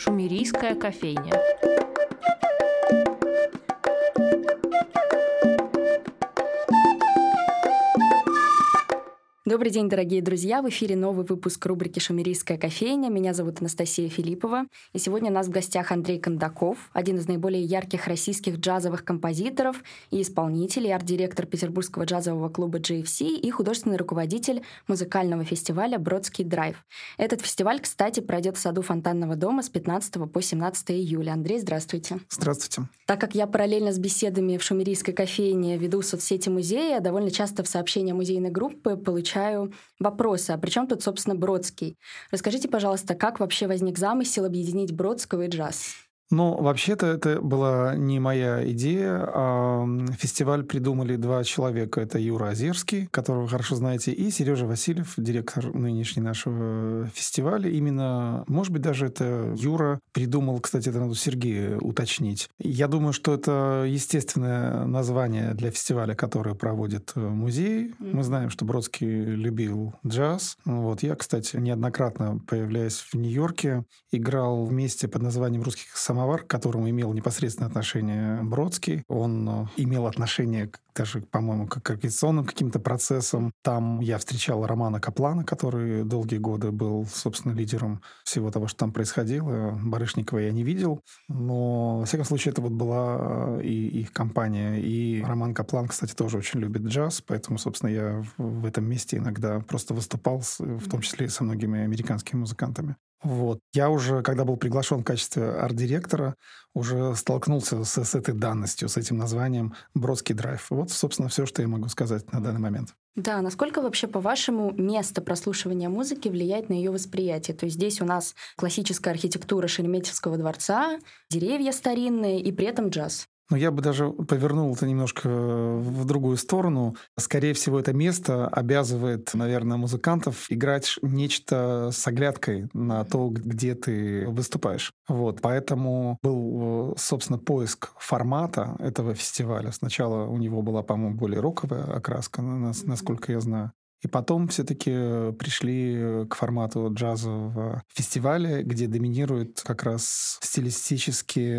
Шумерийская кофейня. Добрый день, дорогие друзья! В эфире новый выпуск рубрики «Шумерийская кофейня». Меня зовут Анастасия Филиппова. И сегодня у нас в гостях Андрей Кондаков, один из наиболее ярких российских джазовых композиторов и исполнителей, арт-директор Петербургского джазового клуба GFC и художественный руководитель музыкального фестиваля «Бродский драйв». Этот фестиваль, кстати, пройдет в саду Фонтанного дома с 15 по 17 июля. Андрей, здравствуйте. Здравствуйте. Так как я параллельно с беседами в Шумерийской кофейне веду соцсети музея, довольно часто в сообщения музейной группы получаю получаю вопросы, а при чем тут, собственно, Бродский? Расскажите, пожалуйста, как вообще возник замысел объединить Бродского и джаз? Ну, вообще-то это была не моя идея. А фестиваль придумали два человека. Это Юра Озерский, которого вы хорошо знаете, и Сережа Васильев, директор нынешней нашего фестиваля. Именно, может быть, даже это Юра придумал, кстати, это надо Сергея уточнить. Я думаю, что это естественное название для фестиваля, который проводит э, музей. Мы знаем, что Бродский любил джаз. Вот. Я, кстати, неоднократно, появляясь в Нью-Йорке, играл вместе под названием «Русских самолетов» самовар, к которому имел непосредственное отношение Бродский. Он э, имел отношение даже, по-моему, к организационным каким-то процессам. Там я встречал Романа Каплана, который долгие годы был, собственно, лидером всего того, что там происходило. Барышникова я не видел, но, во всяком случае, это вот была э, и их компания. И Роман Каплан, кстати, тоже очень любит джаз, поэтому, собственно, я в этом месте иногда просто выступал, в том числе и со многими американскими музыкантами. Вот. Я уже, когда был приглашен в качестве арт-директора, уже столкнулся с, с этой данностью, с этим названием «Бродский драйв». Вот, собственно, все, что я могу сказать на данный момент. Да, насколько вообще, по-вашему, место прослушивания музыки влияет на ее восприятие? То есть здесь у нас классическая архитектура Шереметьевского дворца, деревья старинные и при этом джаз. Но я бы даже повернул это немножко в другую сторону. Скорее всего, это место обязывает, наверное, музыкантов играть нечто с оглядкой на то, где ты выступаешь. Вот. Поэтому был, собственно, поиск формата этого фестиваля. Сначала у него была, по-моему, более роковая окраска, насколько я знаю. И потом все-таки пришли к формату джазового фестиваля, где доминирует как раз стилистически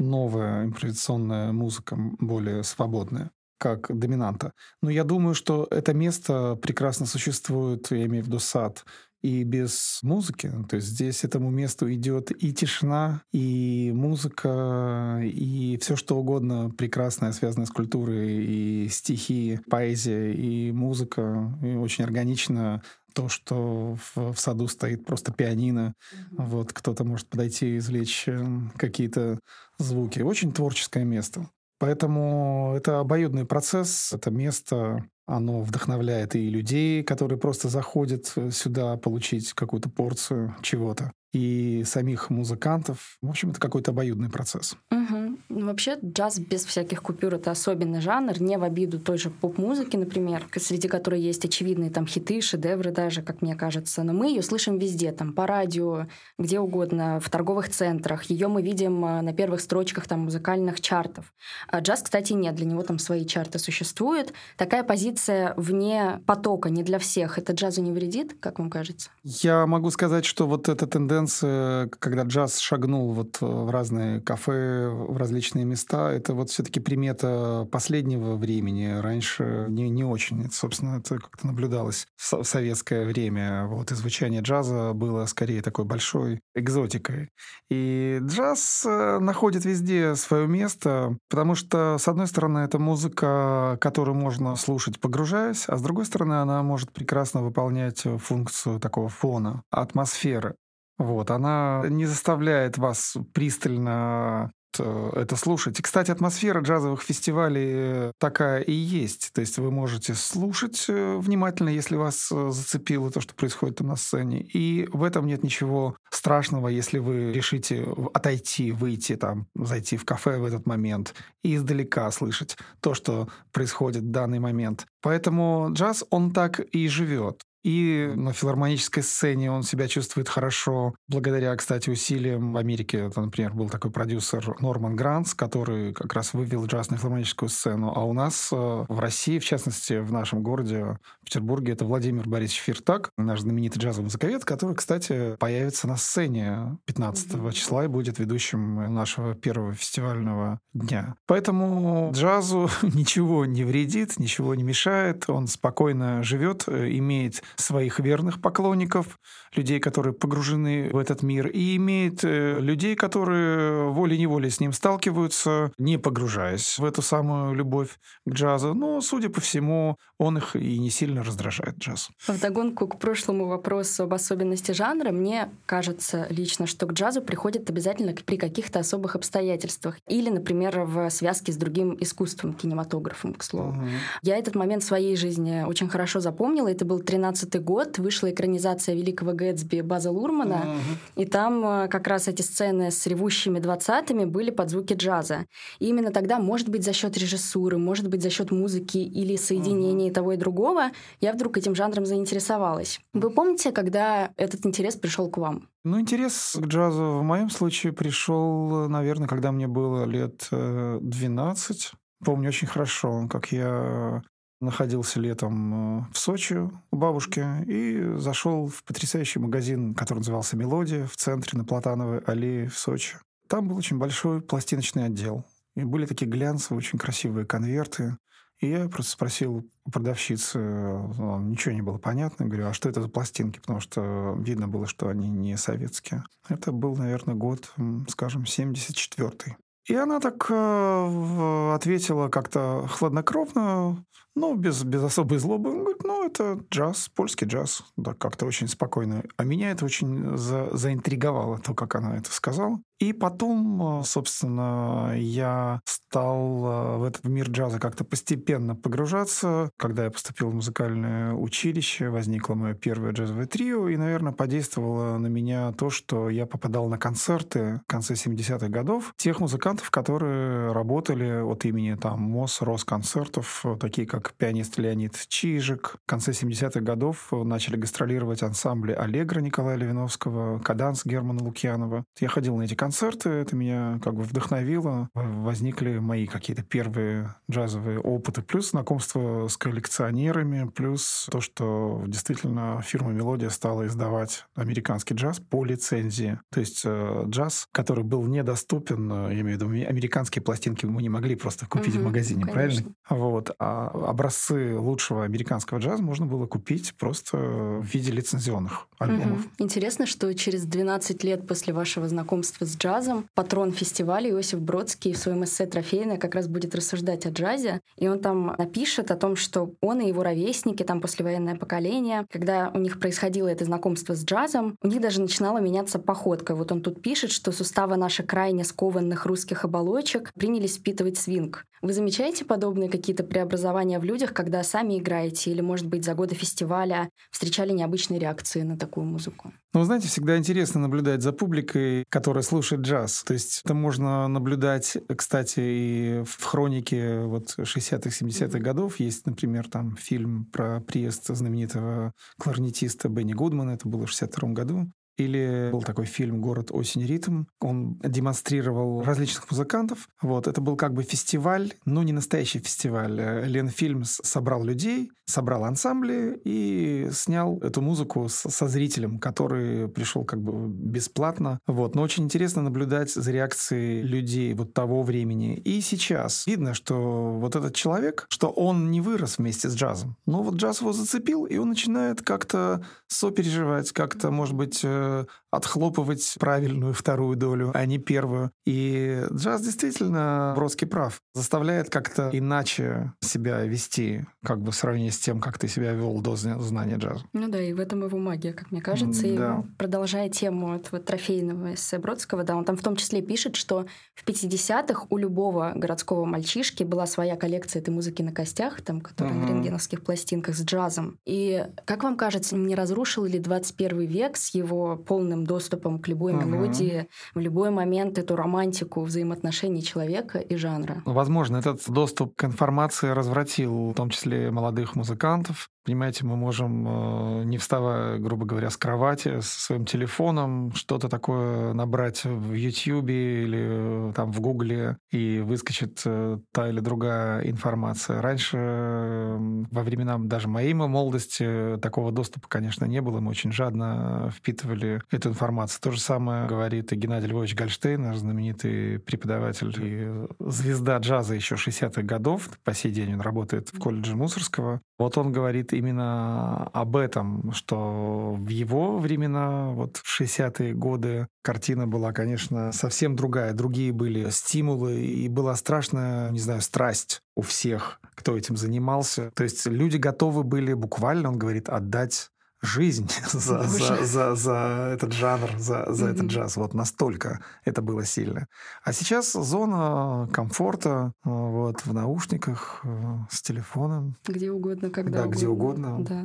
новая импровизационная музыка, более свободная как доминанта. Но я думаю, что это место прекрасно существует, я имею в виду сад, и без музыки. То есть здесь этому месту идет и тишина, и музыка, и все что угодно прекрасное, связанное с культурой, и стихи, поэзия, и музыка. И очень органично то, что в, в саду стоит просто пианино. Mm-hmm. Вот кто-то может подойти и извлечь э, какие-то звуки. Очень творческое место. Поэтому это обоюдный процесс, это место оно вдохновляет и людей, которые просто заходят э, сюда получить какую-то порцию чего-то, и самих музыкантов. В общем, это какой-то обоюдный процесс. Угу. Ну, вообще, джаз без всяких купюр — это особенный жанр, не в обиду той же поп-музыки, например, среди которой есть очевидные там хиты, шедевры даже, как мне кажется. Но мы ее слышим везде, там, по радио, где угодно, в торговых центрах. Ее мы видим э, на первых строчках там музыкальных чартов. А джаз, кстати, нет, для него там свои чарты существуют. Такая позиция вне потока, не для всех. Это джазу не вредит, как вам кажется? Я могу сказать, что вот эта тенденция тенденция, когда джаз шагнул вот в разные кафе, в различные места, это вот все-таки примета последнего времени. Раньше не, не очень. Это, собственно, это как-то наблюдалось в советское время. Вот, и звучание джаза было скорее такой большой экзотикой. И джаз э, находит везде свое место, потому что, с одной стороны, это музыка, которую можно слушать, погружаясь, а с другой стороны, она может прекрасно выполнять функцию такого фона, атмосферы. Вот, она не заставляет вас пристально э, это слушать. И, кстати, атмосфера джазовых фестивалей такая и есть. То есть вы можете слушать э, внимательно, если вас э, зацепило то, что происходит там на сцене. И в этом нет ничего страшного, если вы решите отойти, выйти там, зайти в кафе в этот момент и издалека слышать то, что происходит в данный момент. Поэтому джаз, он так и живет. И на филармонической сцене он себя чувствует хорошо, благодаря, кстати, усилиям в Америке. Это, например, был такой продюсер Норман Грантс, который как раз вывел джаз на филармоническую сцену. А у нас э, в России, в частности, в нашем городе, в Петербурге, это Владимир Борисович Фиртак, наш знаменитый джазовый музыковед, который, кстати, появится на сцене 15 mm-hmm. числа и будет ведущим нашего первого фестивального дня. Поэтому джазу ничего не вредит, ничего не мешает. Он спокойно живет, э, имеет своих верных поклонников, людей, которые погружены в этот мир, и имеет э, людей, которые волей-неволей с ним сталкиваются, не погружаясь в эту самую любовь к джазу. Но, судя по всему, он их и не сильно раздражает, джаз. Вдогонку к прошлому вопросу об особенности жанра, мне кажется лично, что к джазу приходит обязательно при каких-то особых обстоятельствах. Или, например, в связке с другим искусством, кинематографом, к слову. Угу. Я этот момент в своей жизни очень хорошо запомнила. Это был 13-й год, вышла экранизация великого Гэтсби База Лурмана, угу. и там э, как раз эти сцены с ревущими двадцатыми были под звуки джаза. И именно тогда, может быть, за счет режиссуры, может быть, за счет музыки или соединения угу. того и другого, я вдруг этим жанром заинтересовалась. Вы помните, когда этот интерес пришел к вам? Ну, интерес к джазу в моем случае пришел, наверное, когда мне было лет 12. Э, Помню очень хорошо, как я находился летом э, в Сочи у бабушки и зашел в потрясающий магазин, который назывался «Мелодия» в центре на Платановой аллее в Сочи. Там был очень большой пластиночный отдел. И были такие глянцевые, очень красивые конверты. И я просто спросил продавщицы, ну, ничего не было понятно. Говорю, а что это за пластинки? Потому что видно было, что они не советские. Это был, наверное, год, скажем, 74-й. И она так э, ответила как-то хладнокровно, ну, без, без особой злобы. Он говорит, ну, это джаз, польский джаз. Да, как-то очень спокойно. А меня это очень за, заинтриговало, то, как она это сказала. И потом, э, собственно, я стал э, в этот мир джаза как-то постепенно погружаться. Когда я поступил в музыкальное училище, возникло мое первое джазовое трио, и, наверное, подействовало на меня то, что я попадал на концерты в конце 70-х годов тех музыкантов, которые работали от имени там МОС, Росконцертов, такие как пианист Леонид Чижик. В конце 70-х годов начали гастролировать ансамбли Аллегра Николая Левиновского, Каданс Германа Лукьянова. Я ходил на эти концерты, это меня как бы вдохновило. Возникли мои какие-то первые джазовые опыты, плюс знакомство с коллекционерами, плюс то, что действительно фирма «Мелодия» стала издавать американский джаз по лицензии. То есть э, джаз, который был недоступен, э, я имею в виду, американские пластинки мы не могли просто купить угу, в магазине, конечно. правильно? Вот. А образцы лучшего американского джаза можно было купить просто в виде лицензионных альбомов. Угу. Интересно, что через 12 лет после вашего знакомства с джазом. Патрон фестиваля Иосиф Бродский в своем эссе «Трофейное» как раз будет рассуждать о джазе. И он там напишет о том, что он и его ровесники, там послевоенное поколение, когда у них происходило это знакомство с джазом, у них даже начинала меняться походка. Вот он тут пишет, что суставы наших крайне скованных русских оболочек принялись впитывать свинг. Вы замечаете подобные какие-то преобразования в людях, когда сами играете или, может быть, за годы фестиваля встречали необычные реакции на такую музыку? Ну, вы знаете, всегда интересно наблюдать за публикой, которая слушает джаз. То есть это можно наблюдать, кстати, и в хронике вот 60-х, 70-х годов. Есть, например, там фильм про приезд знаменитого кларнетиста Бенни Гудмана, это было в 62 году. Или был такой фильм «Город, осень, ритм». Он демонстрировал различных музыкантов. Вот. Это был как бы фестиваль, но не настоящий фестиваль. Э, Ленфильм собрал людей, собрал ансамбли и снял эту музыку со зрителем, который пришел как бы бесплатно. Вот. Но очень интересно наблюдать за реакцией людей вот того времени. И сейчас видно, что вот этот человек, что он не вырос вместе с джазом. Но вот джаз его зацепил, и он начинает как-то сопереживать, как-то, может быть, э, отхлопывать правильную вторую долю, а не первую. И джаз действительно, Бродский прав, заставляет как-то иначе себя вести, как бы в сравнении с тем, как ты себя вел до знания джаза. Ну да, и в этом его магия, как мне кажется. Да. И ну, продолжая тему этого трофейного эссе Бродского, да, он там в том числе пишет, что в 50-х у любого городского мальчишки была своя коллекция этой музыки на костях, там, которая uh-huh. на рентгеновских пластинках с джазом. И как вам кажется, не разрушил ли 21 век с его полным доступом к любой угу. мелодии, в любой момент эту романтику взаимоотношений человека и жанра. Возможно, этот доступ к информации развратил в том числе молодых музыкантов, Понимаете, мы можем, э, не вставая, грубо говоря, с кровати, со своим телефоном, что-то такое набрать в YouTube или э, там в Гугле, и выскочит э, та или другая информация. Раньше, во времена даже моей молодости, такого доступа, конечно, не было. Мы очень жадно впитывали эту информацию. То же самое говорит и Геннадий Львович Гольштейн, наш знаменитый преподаватель и звезда джаза еще 60-х годов. По сей день он работает в колледже Мусорского. Вот он говорит именно об этом, что в его времена, вот в 60-е годы, картина была, конечно, совсем другая. Другие были стимулы, и была страшная, не знаю, страсть у всех, кто этим занимался. То есть люди готовы были буквально, он говорит, отдать жизнь за, за, за, за этот жанр, за, за mm-hmm. этот джаз. Вот настолько это было сильно. А сейчас зона комфорта э, вот, в наушниках, э, с телефоном. Где угодно, когда да, угодно. где угодно. Да.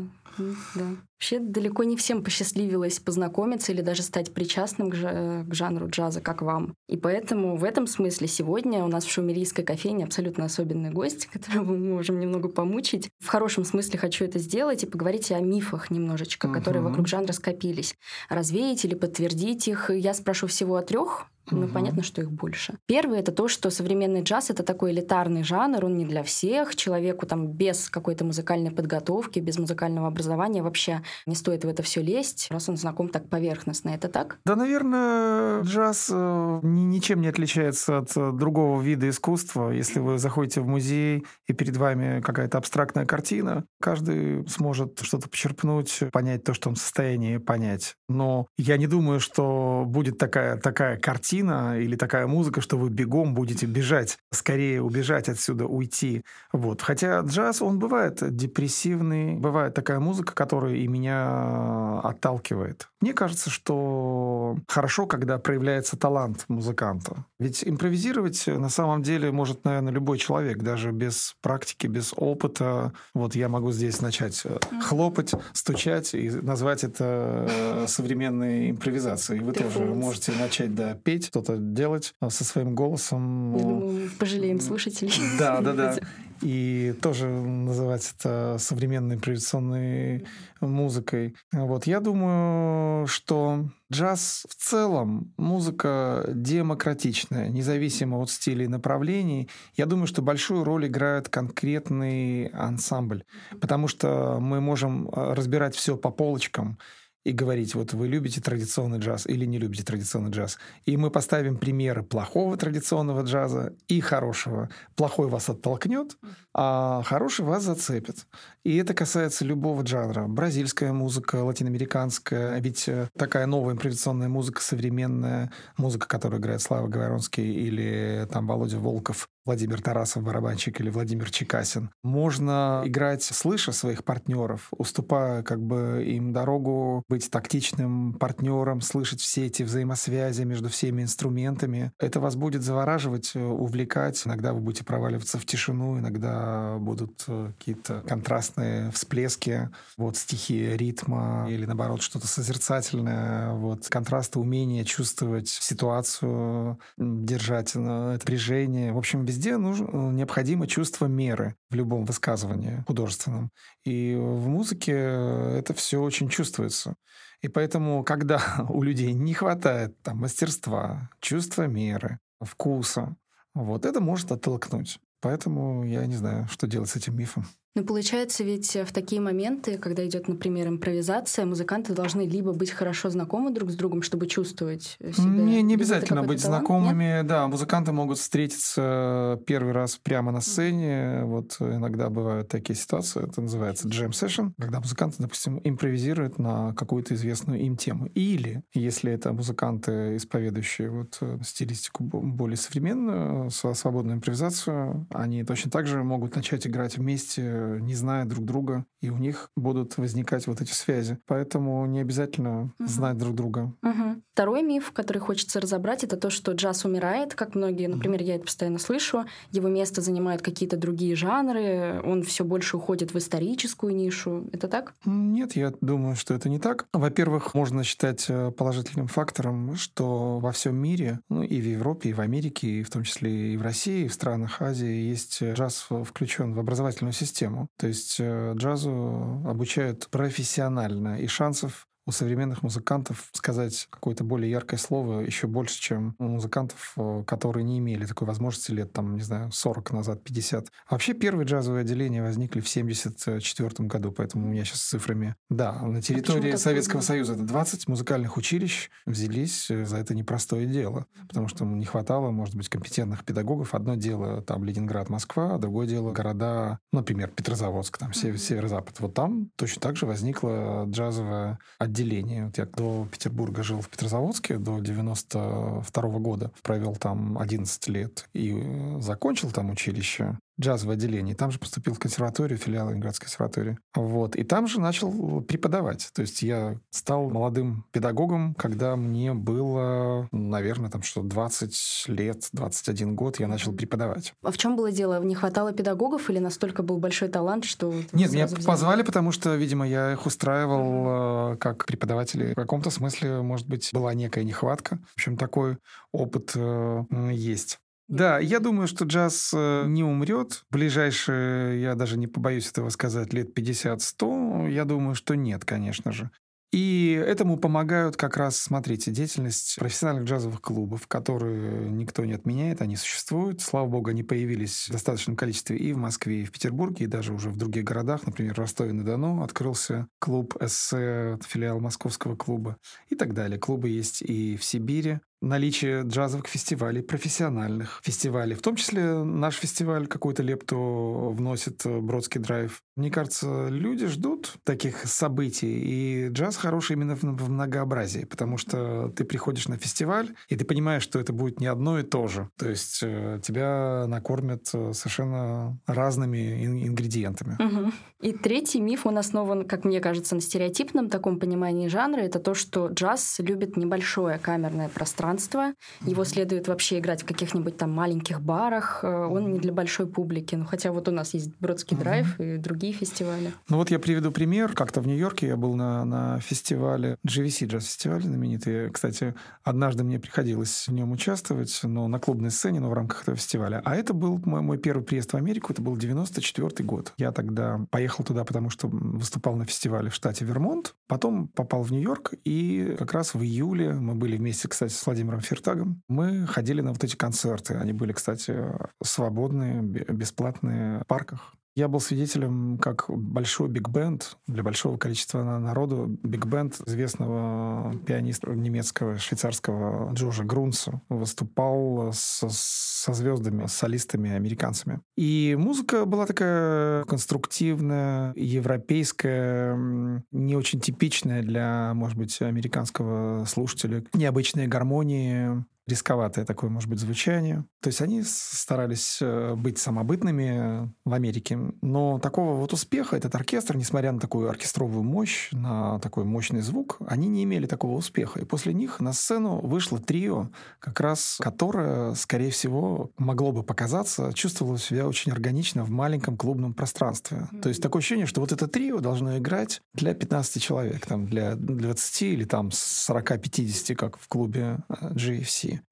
Да. Вообще далеко не всем посчастливилось познакомиться или даже стать причастным к, ж- к жанру джаза, как вам. И поэтому в этом смысле сегодня у нас в шумерийской кофейне абсолютно особенный гость, которого мы можем немного помучить. В хорошем смысле хочу это сделать и поговорить о мифах немножечко, uh-huh. которые вокруг жанра скопились. Развеять или подтвердить их. Я спрошу всего о трех ну, угу. понятно, что их больше. Первый это то, что современный джаз это такой элитарный жанр, он не для всех. Человеку там без какой-то музыкальной подготовки, без музыкального образования вообще не стоит в это все лезть, раз он знаком так поверхностно. Это так? Да, наверное, джаз э, ничем не отличается от э, другого вида искусства. Если вы заходите в музей и перед вами какая-то абстрактная картина, каждый сможет что-то почерпнуть, понять то, что он в состоянии понять. Но я не думаю, что будет такая, такая картина, картина или такая музыка, что вы бегом будете бежать, скорее убежать отсюда, уйти. Вот. Хотя джаз, он бывает депрессивный, бывает такая музыка, которая и меня отталкивает. Мне кажется, что хорошо, когда проявляется талант музыканта. Ведь импровизировать на самом деле может, наверное, любой человек, даже без практики, без опыта. Вот я могу здесь начать э, хлопать, стучать и назвать это э, современной импровизацией. Вы тоже можете начать, да, петь, что-то делать а, со своим голосом. Думаю, пожалеем слушателей. Да, да, да. И тоже называть это современной импровизационной музыкой. Вот я думаю, что джаз в целом музыка демократичная, независимо от стилей и направлений. Я думаю, что большую роль играет конкретный ансамбль, потому что мы можем а, разбирать все по полочкам и говорить, вот вы любите традиционный джаз или не любите традиционный джаз. И мы поставим примеры плохого традиционного джаза и хорошего. Плохой вас оттолкнет, а хороший вас зацепит. И это касается любого жанра. Бразильская музыка, латиноамериканская, ведь э, такая новая импровизационная музыка, современная музыка, которую играет Слава Говоронский или там Володя Волков, Владимир Тарасов, барабанщик или Владимир Чекасин. Можно играть, слыша своих партнеров, уступая как бы им дорогу, быть тактичным партнером, слышать все эти взаимосвязи между всеми инструментами. Это вас будет завораживать, э, увлекать. Иногда вы будете проваливаться в тишину, иногда будут э, какие-то контрастные всплески, вот стихи ритма или наоборот что-то созерцательное, вот контрасты, умение чувствовать ситуацию, держать э, движение. В общем, везде нужно, необходимо чувство меры в любом высказывании художественном. И в музыке это все очень чувствуется. И поэтому, когда у людей не хватает там, мастерства, чувства меры, вкуса, вот это может оттолкнуть. Поэтому я не знаю, что делать с этим мифом. Ну, получается, ведь в такие моменты, когда идет, например, импровизация, музыканты должны либо быть хорошо знакомы друг с другом, чтобы чувствовать себя. Не, не обязательно быть талант, знакомыми. Нет? Да, музыканты могут встретиться первый раз прямо на сцене. Вот иногда бывают такие ситуации. Это называется jam session, когда музыканты, допустим, импровизируют на какую-то известную им тему. Или, если это музыканты, исповедующие вот э, стилистику более современную, свободную импровизацию, они точно так же могут начать играть вместе не зная друг друга, и у них будут возникать вот эти связи. Поэтому не обязательно угу. знать друг друга. Угу. Второй миф, который хочется разобрать, это то, что джаз умирает, как многие, например, я это постоянно слышу. Его место занимают какие-то другие жанры, он все больше уходит в историческую нишу. Это так? Нет, я думаю, что это не так. Во-первых, можно считать э, положительным фактором, что во всем мире, ну и в Европе, и в Америке, и в том числе и в России, и в странах Азии есть джаз включен в образовательную систему тему. То есть э, джазу обучают профессионально, и шансов у современных музыкантов сказать какое-то более яркое слово еще больше, чем у музыкантов, э, которые не имели такой возможности лет, там, не знаю, 40 назад, 50. Вообще первые джазовые отделения возникли в 74 году, поэтому у меня сейчас с цифрами. Да, на территории а Советского Союза это 20 музыкальных училищ взялись э, за это непростое дело, потому что не хватало, может быть, компетентных педагогов. Одно дело там Ленинград, Москва, а другое дело города, например, Петрозаводск, там, север, северо-запад. Вот там точно так же возникло джазовое отделение отделение. Вот я до Петербурга жил в Петрозаводске до 92 -го года. Провел там 11 лет и закончил там училище джазовое отделение. Там же поступил в консерваторию, филиал Ленинградской консерватории. Вот. И там же начал преподавать. То есть я стал молодым педагогом, когда мне было, наверное, там что 20 лет, 21 год я начал преподавать. А в чем было дело? Не хватало педагогов или настолько был большой талант, что... Нет, меня взяли? позвали, потому что, видимо, я их устраивал как преподаватели. В каком-то смысле, может быть, была некая нехватка. В общем, такой опыт э, есть. Да, я думаю, что джаз э, не умрет. Ближайшие, я даже не побоюсь этого сказать, лет 50-100, я думаю, что нет, конечно же. И этому помогают как раз, смотрите, деятельность профессиональных джазовых клубов, которые никто не отменяет, они существуют. Слава богу, они появились в достаточном количестве и в Москве, и в Петербурге, и даже уже в других городах. Например, в Ростове-на-Дону открылся клуб «Эссе», филиал московского клуба и так далее. Клубы есть и в Сибири наличие джазовых фестивалей, профессиональных фестивалей. В том числе наш фестиваль какую-то лепту вносит э, Бродский драйв. Мне кажется, люди ждут таких событий, и джаз хороший именно в многообразии, потому что ты приходишь на фестиваль, и ты понимаешь, что это будет не одно и то же. То есть э, тебя накормят э, совершенно разными ингредиентами. Угу. И третий миф, он основан, как мне кажется, на стереотипном таком понимании жанра, это то, что джаз любит небольшое камерное пространство. Его следует вообще играть в каких-нибудь там маленьких барах. Э, он не для большой публики. Ну, хотя вот у нас есть Бродский драйв и другие фестивали. Ну вот я приведу пример. Как-то в Нью-Йорке я был на, на фестивале, GVC джаз-фестиваль знаменитый. Кстати, однажды мне приходилось в нем участвовать, но на клубной сцене, но в рамках этого фестиваля. А это был мой, мой первый приезд в Америку, это был 94 год. Я тогда поехал туда, потому что выступал на фестивале в штате Вермонт. Потом попал в Нью-Йорк, и как раз в июле мы были вместе, кстати, с Владимиром Фертагом, мы ходили на вот эти концерты. Они были, кстати, свободные, бесплатные в парках. Я был свидетелем, как большой биг-бенд для большого количества народу, биг-бенд известного пианиста немецкого, швейцарского Джорджа Грунса выступал со, со звездами, с солистами, американцами. И музыка была такая конструктивная, европейская, не очень типичная для, может быть, американского слушателя. Необычные гармонии, рисковатое такое, может быть, звучание. То есть они старались э, быть самобытными в Америке, но такого вот успеха этот оркестр, несмотря на такую оркестровую мощь, на такой мощный звук, они не имели такого успеха. И после них на сцену вышло трио, как раз которое, скорее всего, могло бы показаться, чувствовало себя очень органично в маленьком клубном пространстве. Mm-hmm. То есть такое ощущение, что вот это трио должно играть для 15 человек, там, для 20 или там 40-50, как в клубе э,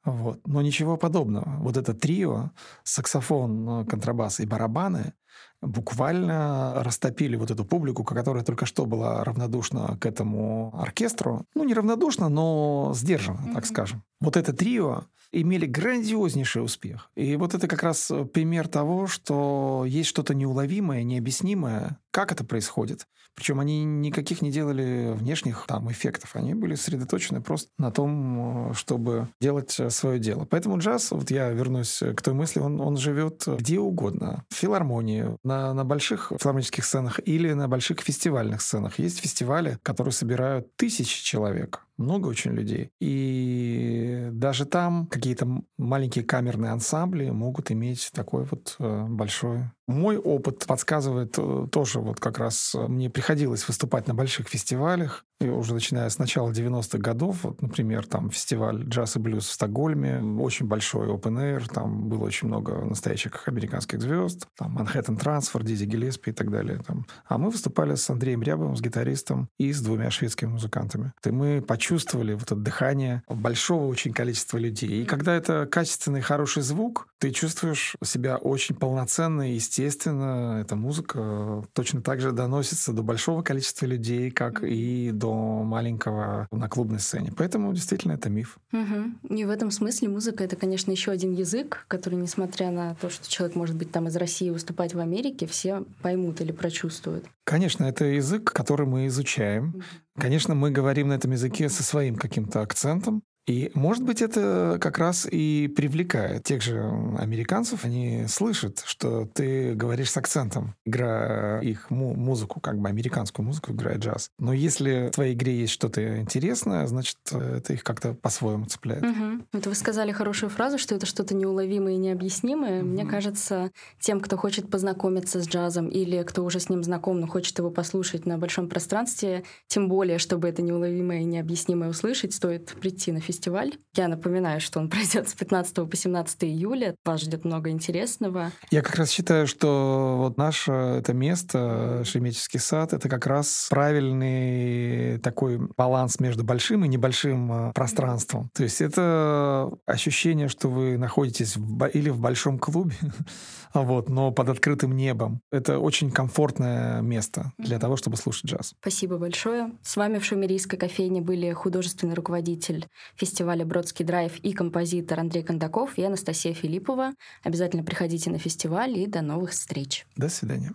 Вот. Но ничего подобного. Вот это трио, саксофон, контрабас и барабаны буквально растопили вот эту публику, которая только что была равнодушна к этому оркестру. Ну, не равнодушна, но сдержана, mm-hmm. так скажем. Вот это трио имели грандиознейший успех. И вот это как раз пример того, что есть что-то неуловимое, необъяснимое. Как это происходит? Причем они никаких не делали внешних там эффектов. Они были сосредоточены просто на том, чтобы делать свое дело. Поэтому джаз, вот я вернусь к той мысли, он, он живет где угодно. В филармонии, на, на больших филармонических сценах или на больших фестивальных сценах. Есть фестивали, которые собирают тысячи человек много очень людей. И даже там какие-то маленькие камерные ансамбли могут иметь такой вот э, большой мой опыт подсказывает э, тоже, вот как раз э, мне приходилось выступать на больших фестивалях, и уже начиная с начала 90-х годов, вот, например, там фестиваль джаз и блюз в Стокгольме, очень большой open air, там было очень много настоящих американских звезд, там Манхэттен Трансфер, Дизи Гелеспи и так далее. Там. А мы выступали с Андреем Рябовым, с гитаристом и с двумя шведскими музыкантами. И мы почувствовали вот это дыхание большого очень количества людей. И когда это качественный, хороший звук, ты чувствуешь себя очень полноценно и естественно, эта музыка точно так же доносится до большого количества людей, как и до маленького на клубной сцене. Поэтому действительно это миф. Угу. И в этом смысле музыка это, конечно, еще один язык, который, несмотря на то, что человек может быть там из России выступать в Америке, все поймут или прочувствуют. Конечно, это язык, который мы изучаем. Конечно, мы говорим на этом языке со своим каким-то акцентом. И, может быть, это как раз и привлекает тех же американцев. Они слышат, что ты говоришь с акцентом, играя их му- музыку, как бы американскую музыку, играя джаз. Но если в твоей игре есть что-то интересное, значит, это их как-то по-своему цепляет. Угу. Это вы сказали хорошую фразу, что это что-то неуловимое и необъяснимое. Угу. Мне кажется, тем, кто хочет познакомиться с джазом или кто уже с ним знаком, но хочет его послушать на большом пространстве, тем более, чтобы это неуловимое и необъяснимое услышать, стоит прийти на фестиваль фестиваль. Я напоминаю, что он пройдет с 15 по 17 июля. Вас ждет много интересного. Я как раз считаю, что вот наше это место, Шереметьевский сад, это как раз правильный такой баланс между большим и небольшим а, пространством. То есть это ощущение, что вы находитесь в, или в большом клубе, вот, но под открытым небом. Это очень комфортное место для того, чтобы слушать джаз. Спасибо большое. С вами в Шумерийской кофейне были художественный руководитель фестиваля «Бродский драйв» и композитор Андрей Кондаков и Анастасия Филиппова. Обязательно приходите на фестиваль и до новых встреч. До свидания.